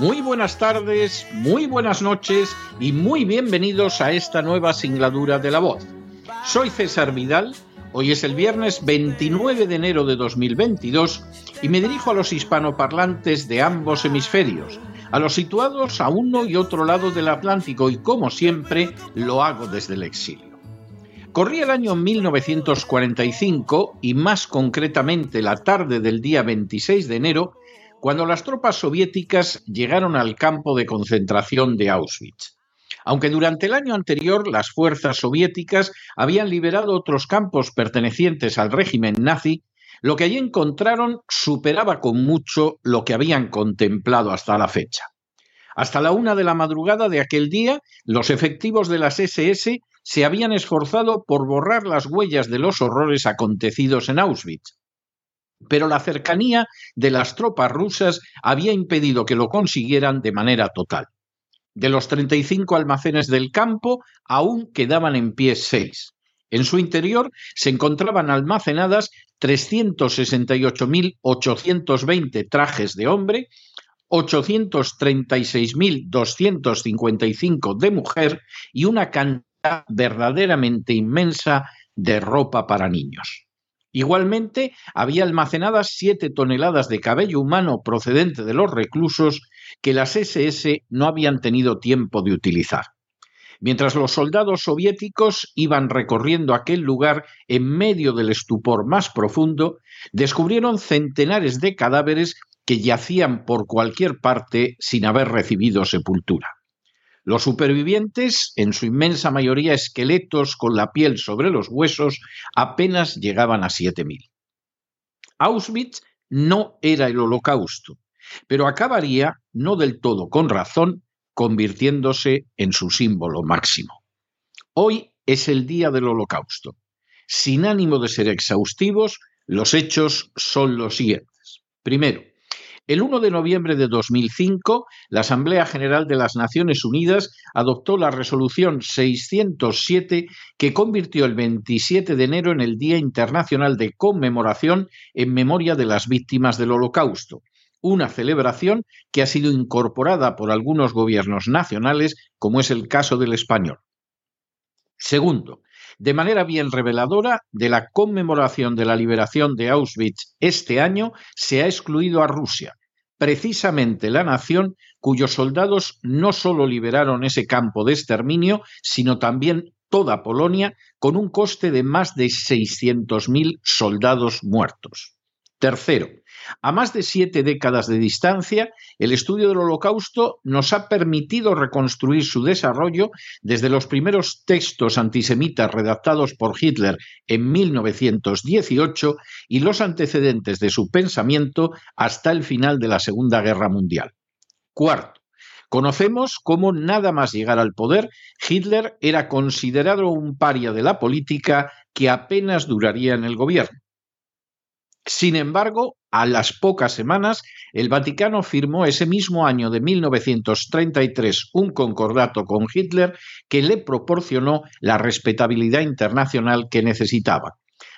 muy buenas tardes, muy buenas noches y muy bienvenidos a esta nueva singladura de La Voz. Soy César Vidal, hoy es el viernes 29 de enero de 2022 y me dirijo a los hispanoparlantes de ambos hemisferios, a los situados a uno y otro lado del Atlántico y como siempre lo hago desde el exilio. Corría el año 1945 y más concretamente la tarde del día 26 de enero cuando las tropas soviéticas llegaron al campo de concentración de Auschwitz. Aunque durante el año anterior las fuerzas soviéticas habían liberado otros campos pertenecientes al régimen nazi, lo que allí encontraron superaba con mucho lo que habían contemplado hasta la fecha. Hasta la una de la madrugada de aquel día, los efectivos de las SS se habían esforzado por borrar las huellas de los horrores acontecidos en Auschwitz, pero la cercanía de las tropas rusas había impedido que lo consiguieran de manera total. De los 35 almacenes del campo, aún quedaban en pie seis. En su interior se encontraban almacenadas 368.820 trajes de hombre, 836.255 de mujer y una cantidad verdaderamente inmensa de ropa para niños. Igualmente, había almacenadas siete toneladas de cabello humano procedente de los reclusos que las SS no habían tenido tiempo de utilizar. Mientras los soldados soviéticos iban recorriendo aquel lugar en medio del estupor más profundo, descubrieron centenares de cadáveres que yacían por cualquier parte sin haber recibido sepultura. Los supervivientes, en su inmensa mayoría esqueletos con la piel sobre los huesos, apenas llegaban a 7.000. Auschwitz no era el holocausto, pero acabaría, no del todo con razón, convirtiéndose en su símbolo máximo. Hoy es el día del holocausto. Sin ánimo de ser exhaustivos, los hechos son los siguientes. Primero, el 1 de noviembre de 2005, la Asamblea General de las Naciones Unidas adoptó la resolución 607 que convirtió el 27 de enero en el Día Internacional de Conmemoración en memoria de las víctimas del Holocausto, una celebración que ha sido incorporada por algunos gobiernos nacionales, como es el caso del español. Segundo, de manera bien reveladora, de la conmemoración de la liberación de Auschwitz este año se ha excluido a Rusia, precisamente la nación cuyos soldados no solo liberaron ese campo de exterminio, sino también toda Polonia, con un coste de más de 600.000 soldados muertos. Tercero, a más de siete décadas de distancia, el estudio del Holocausto nos ha permitido reconstruir su desarrollo desde los primeros textos antisemitas redactados por Hitler en 1918 y los antecedentes de su pensamiento hasta el final de la Segunda Guerra Mundial. Cuarto, Conocemos cómo nada más llegar al poder, Hitler era considerado un paria de la política que apenas duraría en el gobierno. Sin embargo, a las pocas semanas, el Vaticano firmó ese mismo año de 1933 un concordato con Hitler que le proporcionó la respetabilidad internacional que necesitaba.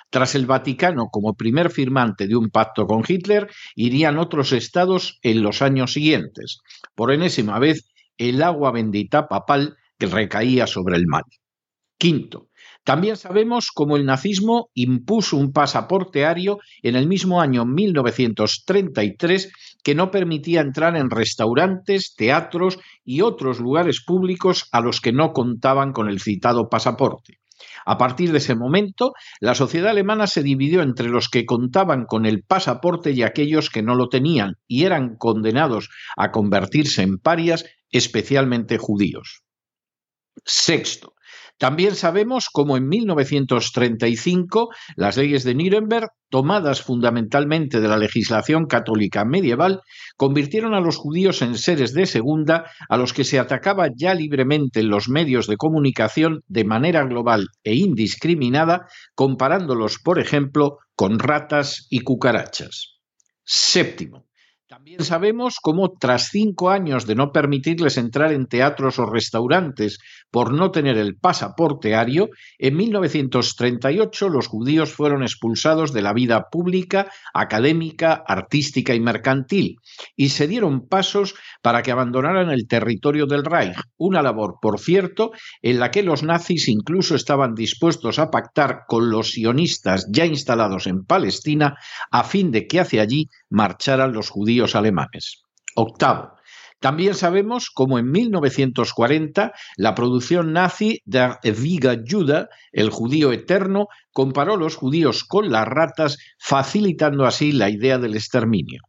Tras el Vaticano como primer firmante de un pacto con Hitler, irían otros estados en los años siguientes. Por enésima vez, el agua bendita papal que recaía sobre el mal. Quinto, también sabemos cómo el nazismo impuso un pasaporte ario en el mismo año 1933 que no permitía entrar en restaurantes, teatros y otros lugares públicos a los que no contaban con el citado pasaporte. A partir de ese momento, la sociedad alemana se dividió entre los que contaban con el pasaporte y aquellos que no lo tenían y eran condenados a convertirse en parias, especialmente judíos. Sexto, también sabemos cómo en 1935 las leyes de Nuremberg, tomadas fundamentalmente de la legislación católica medieval, convirtieron a los judíos en seres de segunda a los que se atacaba ya libremente en los medios de comunicación de manera global e indiscriminada, comparándolos, por ejemplo, con ratas y cucarachas. Séptimo. También sabemos cómo tras cinco años de no permitirles entrar en teatros o restaurantes por no tener el pasaporte ario, en 1938 los judíos fueron expulsados de la vida pública, académica, artística y mercantil, y se dieron pasos para que abandonaran el territorio del Reich, una labor, por cierto, en la que los nazis incluso estaban dispuestos a pactar con los sionistas ya instalados en Palestina a fin de que hacia allí marcharan los judíos alemanes. Octavo, también sabemos cómo en 1940 la producción nazi de Eviga Juda, el judío eterno, comparó los judíos con las ratas, facilitando así la idea del exterminio.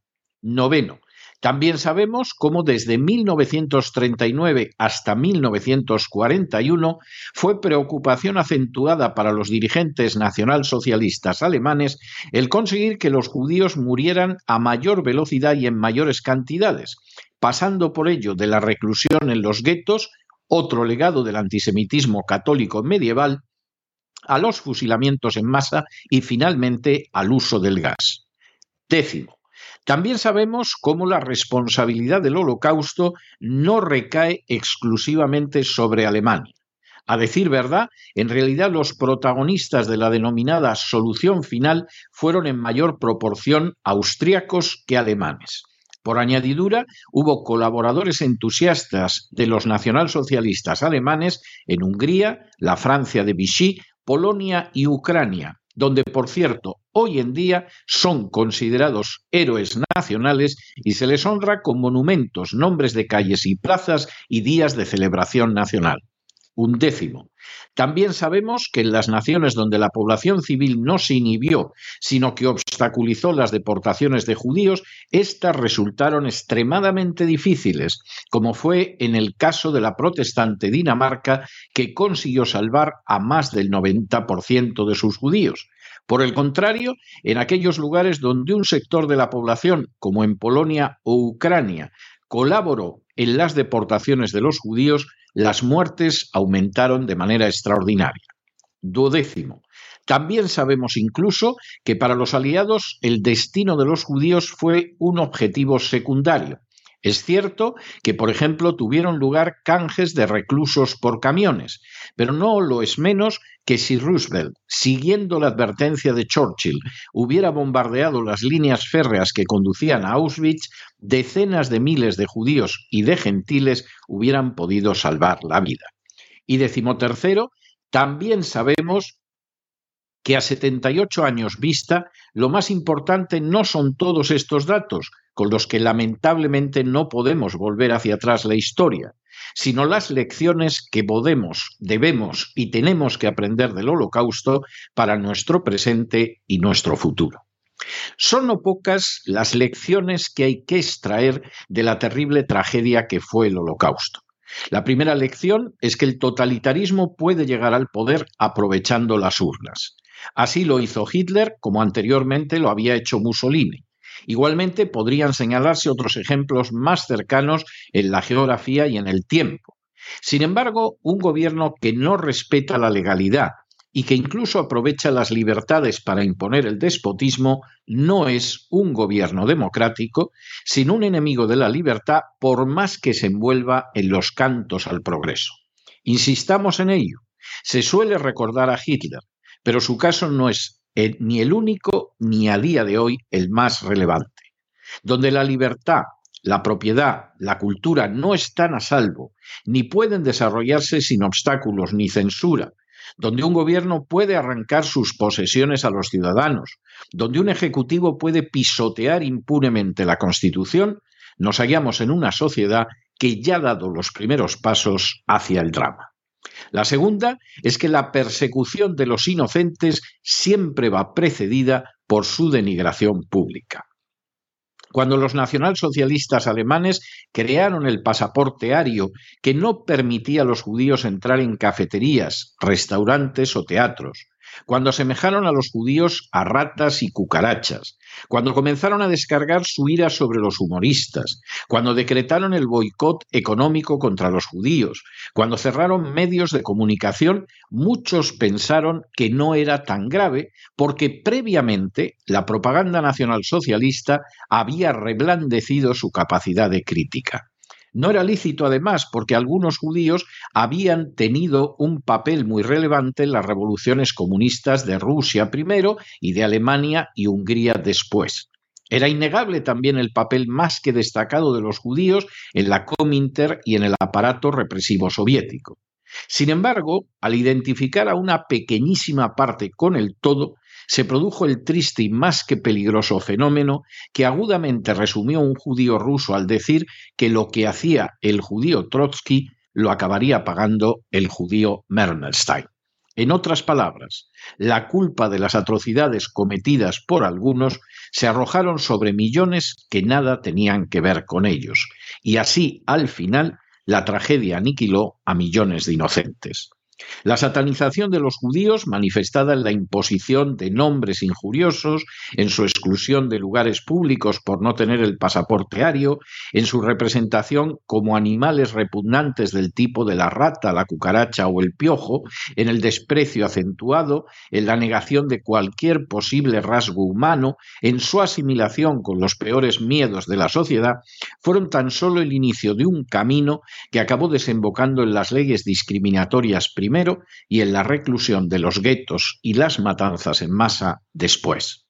Noveno. También sabemos cómo desde 1939 hasta 1941 fue preocupación acentuada para los dirigentes nacionalsocialistas alemanes el conseguir que los judíos murieran a mayor velocidad y en mayores cantidades, pasando por ello de la reclusión en los guetos, otro legado del antisemitismo católico medieval, a los fusilamientos en masa y finalmente al uso del gas. Décimo. También sabemos cómo la responsabilidad del holocausto no recae exclusivamente sobre Alemania. A decir verdad, en realidad los protagonistas de la denominada solución final fueron en mayor proporción austríacos que alemanes. Por añadidura, hubo colaboradores entusiastas de los nacionalsocialistas alemanes en Hungría, la Francia de Vichy, Polonia y Ucrania, donde, por cierto, hoy en día son considerados héroes nacionales y se les honra con monumentos, nombres de calles y plazas y días de celebración nacional. Un décimo. También sabemos que en las naciones donde la población civil no se inhibió, sino que obstaculizó las deportaciones de judíos, éstas resultaron extremadamente difíciles, como fue en el caso de la protestante Dinamarca, que consiguió salvar a más del 90% de sus judíos. Por el contrario, en aquellos lugares donde un sector de la población, como en Polonia o Ucrania, colaboró en las deportaciones de los judíos, las muertes aumentaron de manera extraordinaria. Duodécimo. También sabemos incluso que para los aliados el destino de los judíos fue un objetivo secundario. Es cierto que, por ejemplo, tuvieron lugar canjes de reclusos por camiones, pero no lo es menos que si Roosevelt, siguiendo la advertencia de Churchill, hubiera bombardeado las líneas férreas que conducían a Auschwitz, decenas de miles de judíos y de gentiles hubieran podido salvar la vida. Y decimotercero, también sabemos que a 78 años vista, lo más importante no son todos estos datos, con los que lamentablemente no podemos volver hacia atrás la historia, sino las lecciones que podemos, debemos y tenemos que aprender del holocausto para nuestro presente y nuestro futuro. Son no pocas las lecciones que hay que extraer de la terrible tragedia que fue el holocausto. La primera lección es que el totalitarismo puede llegar al poder aprovechando las urnas. Así lo hizo Hitler, como anteriormente lo había hecho Mussolini. Igualmente podrían señalarse otros ejemplos más cercanos en la geografía y en el tiempo. Sin embargo, un gobierno que no respeta la legalidad y que incluso aprovecha las libertades para imponer el despotismo no es un gobierno democrático, sino un enemigo de la libertad por más que se envuelva en los cantos al progreso. Insistamos en ello. Se suele recordar a Hitler, pero su caso no es ni el único ni a día de hoy el más relevante. Donde la libertad, la propiedad, la cultura no están a salvo, ni pueden desarrollarse sin obstáculos ni censura, donde un gobierno puede arrancar sus posesiones a los ciudadanos, donde un ejecutivo puede pisotear impunemente la Constitución, nos hallamos en una sociedad que ya ha dado los primeros pasos hacia el drama. La segunda es que la persecución de los inocentes siempre va precedida por su denigración pública. Cuando los nacionalsocialistas alemanes crearon el pasaporte ario que no permitía a los judíos entrar en cafeterías, restaurantes o teatros, cuando asemejaron a los judíos a ratas y cucarachas, cuando comenzaron a descargar su ira sobre los humoristas, cuando decretaron el boicot económico contra los judíos, cuando cerraron medios de comunicación, muchos pensaron que no era tan grave porque previamente la propaganda nacionalsocialista había reblandecido su capacidad de crítica. No era lícito, además, porque algunos judíos habían tenido un papel muy relevante en las revoluciones comunistas de Rusia primero y de Alemania y Hungría después. Era innegable también el papel más que destacado de los judíos en la Cominter y en el aparato represivo soviético. Sin embargo, al identificar a una pequeñísima parte con el todo, se produjo el triste y más que peligroso fenómeno que agudamente resumió un judío ruso al decir que lo que hacía el judío Trotsky lo acabaría pagando el judío Mermelstein. En otras palabras, la culpa de las atrocidades cometidas por algunos se arrojaron sobre millones que nada tenían que ver con ellos, y así, al final, la tragedia aniquiló a millones de inocentes. La satanización de los judíos, manifestada en la imposición de nombres injuriosos, en su exclusión de lugares públicos por no tener el pasaporte ario, en su representación como animales repugnantes del tipo de la rata, la cucaracha o el piojo, en el desprecio acentuado, en la negación de cualquier posible rasgo humano, en su asimilación con los peores miedos de la sociedad, fueron tan solo el inicio de un camino que acabó desembocando en las leyes discriminatorias primero y en la reclusión de los guetos y las matanzas en masa después.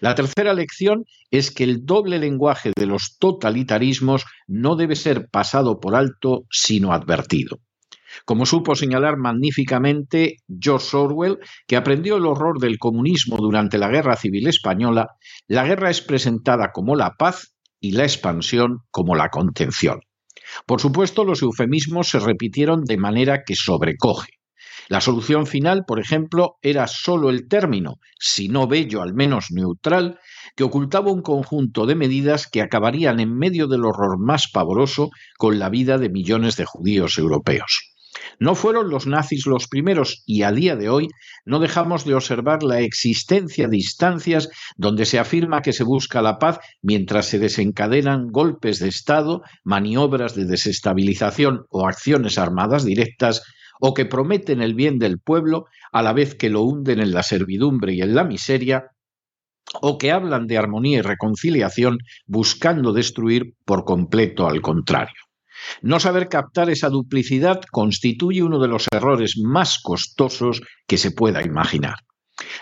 La tercera lección es que el doble lenguaje de los totalitarismos no debe ser pasado por alto, sino advertido. Como supo señalar magníficamente George Orwell, que aprendió el horror del comunismo durante la Guerra Civil Española, la guerra es presentada como la paz y la expansión como la contención. Por supuesto, los eufemismos se repitieron de manera que sobrecoge. La solución final, por ejemplo, era sólo el término, si no bello, al menos neutral, que ocultaba un conjunto de medidas que acabarían en medio del horror más pavoroso con la vida de millones de judíos europeos. No fueron los nazis los primeros y a día de hoy no dejamos de observar la existencia de instancias donde se afirma que se busca la paz mientras se desencadenan golpes de Estado, maniobras de desestabilización o acciones armadas directas o que prometen el bien del pueblo a la vez que lo hunden en la servidumbre y en la miseria, o que hablan de armonía y reconciliación buscando destruir por completo al contrario. No saber captar esa duplicidad constituye uno de los errores más costosos que se pueda imaginar.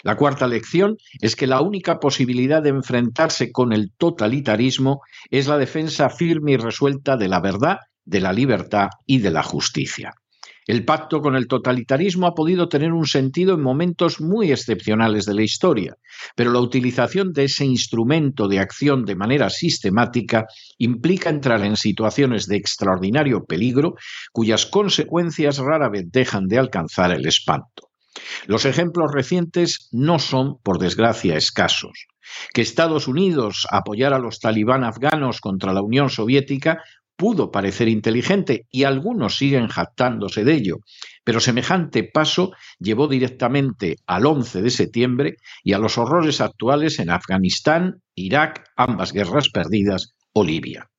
La cuarta lección es que la única posibilidad de enfrentarse con el totalitarismo es la defensa firme y resuelta de la verdad, de la libertad y de la justicia. El pacto con el totalitarismo ha podido tener un sentido en momentos muy excepcionales de la historia, pero la utilización de ese instrumento de acción de manera sistemática implica entrar en situaciones de extraordinario peligro cuyas consecuencias rara vez dejan de alcanzar el espanto. Los ejemplos recientes no son, por desgracia, escasos. Que Estados Unidos apoyara a los talibán afganos contra la Unión Soviética pudo parecer inteligente y algunos siguen jactándose de ello, pero semejante paso llevó directamente al 11 de septiembre y a los horrores actuales en Afganistán, Irak, ambas guerras perdidas, o Libia.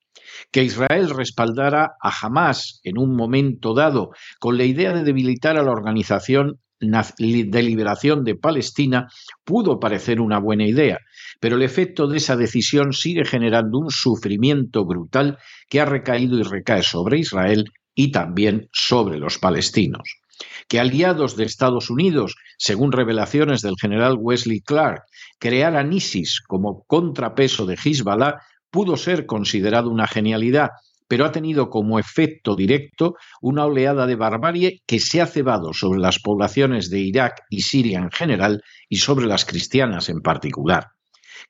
Que Israel respaldara a Hamas en un momento dado con la idea de debilitar a la organización de liberación de Palestina pudo parecer una buena idea, pero el efecto de esa decisión sigue generando un sufrimiento brutal que ha recaído y recae sobre Israel y también sobre los palestinos. Que aliados de Estados Unidos, según revelaciones del general Wesley Clark, crearan ISIS como contrapeso de Hezbollah pudo ser considerado una genialidad, pero ha tenido como efecto directo una oleada de barbarie que se ha cebado sobre las poblaciones de Irak y Siria en general y sobre las cristianas en particular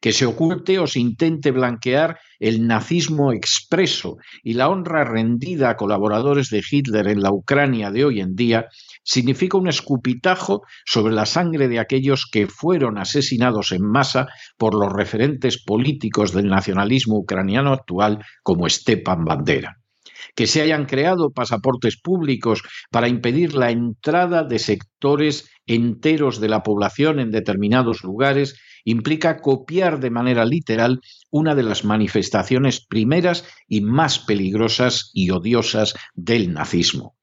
que se oculte o se intente blanquear el nazismo expreso y la honra rendida a colaboradores de Hitler en la Ucrania de hoy en día significa un escupitajo sobre la sangre de aquellos que fueron asesinados en masa por los referentes políticos del nacionalismo ucraniano actual como Stepan Bandera que se hayan creado pasaportes públicos para impedir la entrada de sectores enteros de la población en determinados lugares implica copiar de manera literal una de las manifestaciones primeras y más peligrosas y odiosas del nazismo.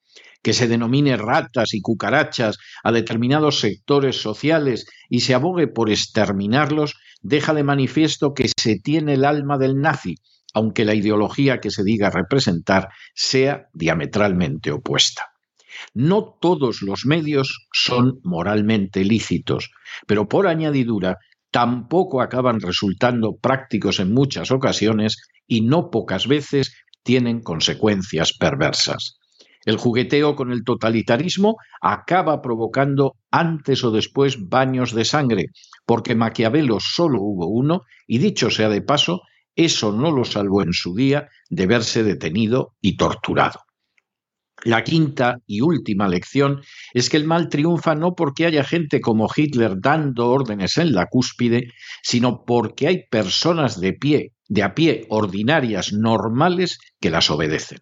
Que se denomine ratas y cucarachas a determinados sectores sociales y se abogue por exterminarlos deja de manifiesto que se tiene el alma del nazi, aunque la ideología que se diga representar sea diametralmente opuesta. No todos los medios son moralmente lícitos, pero por añadidura tampoco acaban resultando prácticos en muchas ocasiones y no pocas veces tienen consecuencias perversas. El jugueteo con el totalitarismo acaba provocando antes o después baños de sangre, porque Maquiavelo solo hubo uno, y dicho sea de paso, eso no lo salvó en su día de verse detenido y torturado. La quinta y última lección es que el mal triunfa no porque haya gente como Hitler dando órdenes en la cúspide, sino porque hay personas de pie, de a pie ordinarias, normales, que las obedecen.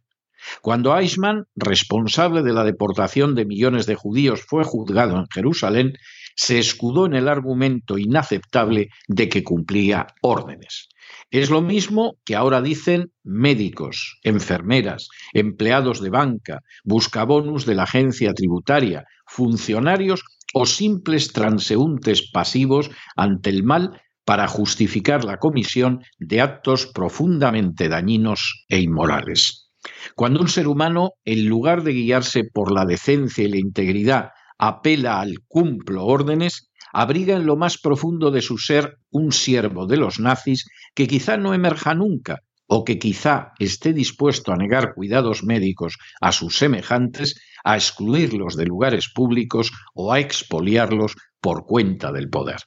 Cuando Eichmann, responsable de la deportación de millones de judíos, fue juzgado en Jerusalén, se escudó en el argumento inaceptable de que cumplía órdenes. Es lo mismo que ahora dicen médicos, enfermeras, empleados de banca, buscabonus de la agencia tributaria, funcionarios o simples transeúntes pasivos ante el mal para justificar la comisión de actos profundamente dañinos e inmorales. Cuando un ser humano, en lugar de guiarse por la decencia y la integridad, apela al cumplo órdenes, abriga en lo más profundo de su ser un siervo de los nazis que quizá no emerja nunca o que quizá esté dispuesto a negar cuidados médicos a sus semejantes, a excluirlos de lugares públicos o a expoliarlos por cuenta del poder.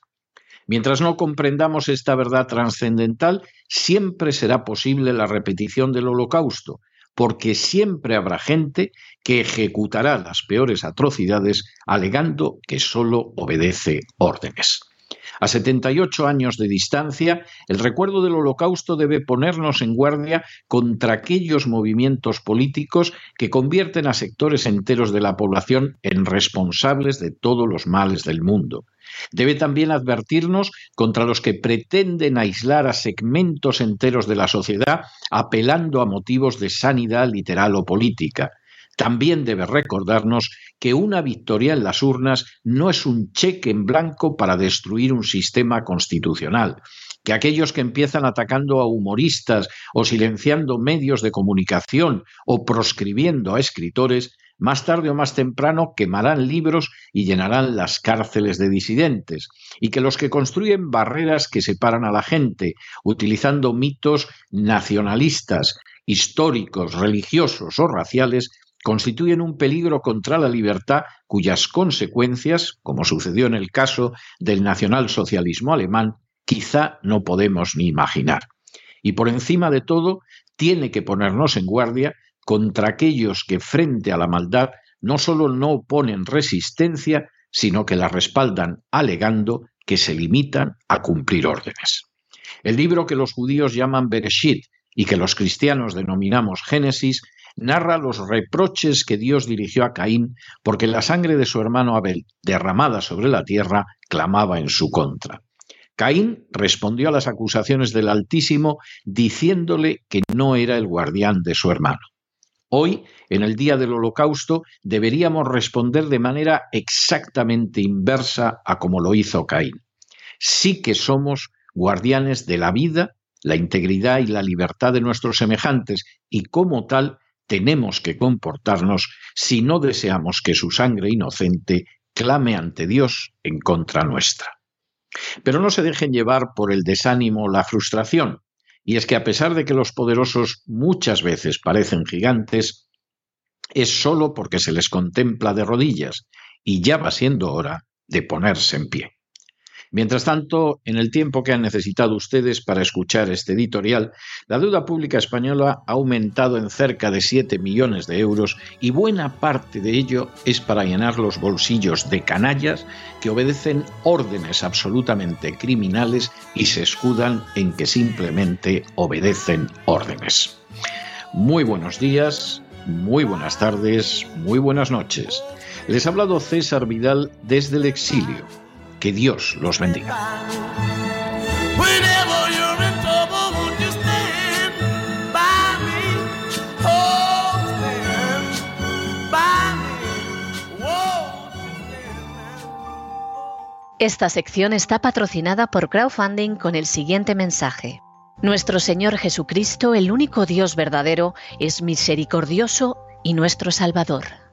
Mientras no comprendamos esta verdad trascendental, siempre será posible la repetición del holocausto, porque siempre habrá gente que ejecutará las peores atrocidades alegando que sólo obedece órdenes. A 78 años de distancia, el recuerdo del holocausto debe ponernos en guardia contra aquellos movimientos políticos que convierten a sectores enteros de la población en responsables de todos los males del mundo. Debe también advertirnos contra los que pretenden aislar a segmentos enteros de la sociedad apelando a motivos de sanidad literal o política. También debe recordarnos que una victoria en las urnas no es un cheque en blanco para destruir un sistema constitucional, que aquellos que empiezan atacando a humoristas o silenciando medios de comunicación o proscribiendo a escritores más tarde o más temprano quemarán libros y llenarán las cárceles de disidentes, y que los que construyen barreras que separan a la gente, utilizando mitos nacionalistas, históricos, religiosos o raciales, constituyen un peligro contra la libertad cuyas consecuencias, como sucedió en el caso del nacionalsocialismo alemán, quizá no podemos ni imaginar. Y por encima de todo, tiene que ponernos en guardia contra aquellos que frente a la maldad no solo no oponen resistencia, sino que la respaldan alegando que se limitan a cumplir órdenes. El libro que los judíos llaman Bereshit y que los cristianos denominamos Génesis narra los reproches que Dios dirigió a Caín porque la sangre de su hermano Abel, derramada sobre la tierra, clamaba en su contra. Caín respondió a las acusaciones del Altísimo diciéndole que no era el guardián de su hermano. Hoy, en el día del holocausto, deberíamos responder de manera exactamente inversa a como lo hizo Caín. Sí que somos guardianes de la vida, la integridad y la libertad de nuestros semejantes y como tal tenemos que comportarnos si no deseamos que su sangre inocente clame ante Dios en contra nuestra. Pero no se dejen llevar por el desánimo la frustración Y es que a pesar de que los poderosos muchas veces parecen gigantes, es solo porque se les contempla de rodillas y ya va siendo hora de ponerse en pie. Mientras tanto, en el tiempo que han necesitado ustedes para escuchar este editorial, la deuda pública española ha aumentado en cerca de 7 millones de euros y buena parte de ello es para llenar los bolsillos de canallas que obedecen órdenes absolutamente criminales y se escudan en que simplemente obedecen órdenes. Muy buenos días, muy buenas tardes, muy buenas noches. Les ha hablado César Vidal desde el exilio que Dios los bendiga. Esta sección está patrocinada por crowdfunding con el siguiente mensaje. Nuestro Señor Jesucristo, el único Dios verdadero, es misericordioso y nuestro Salvador.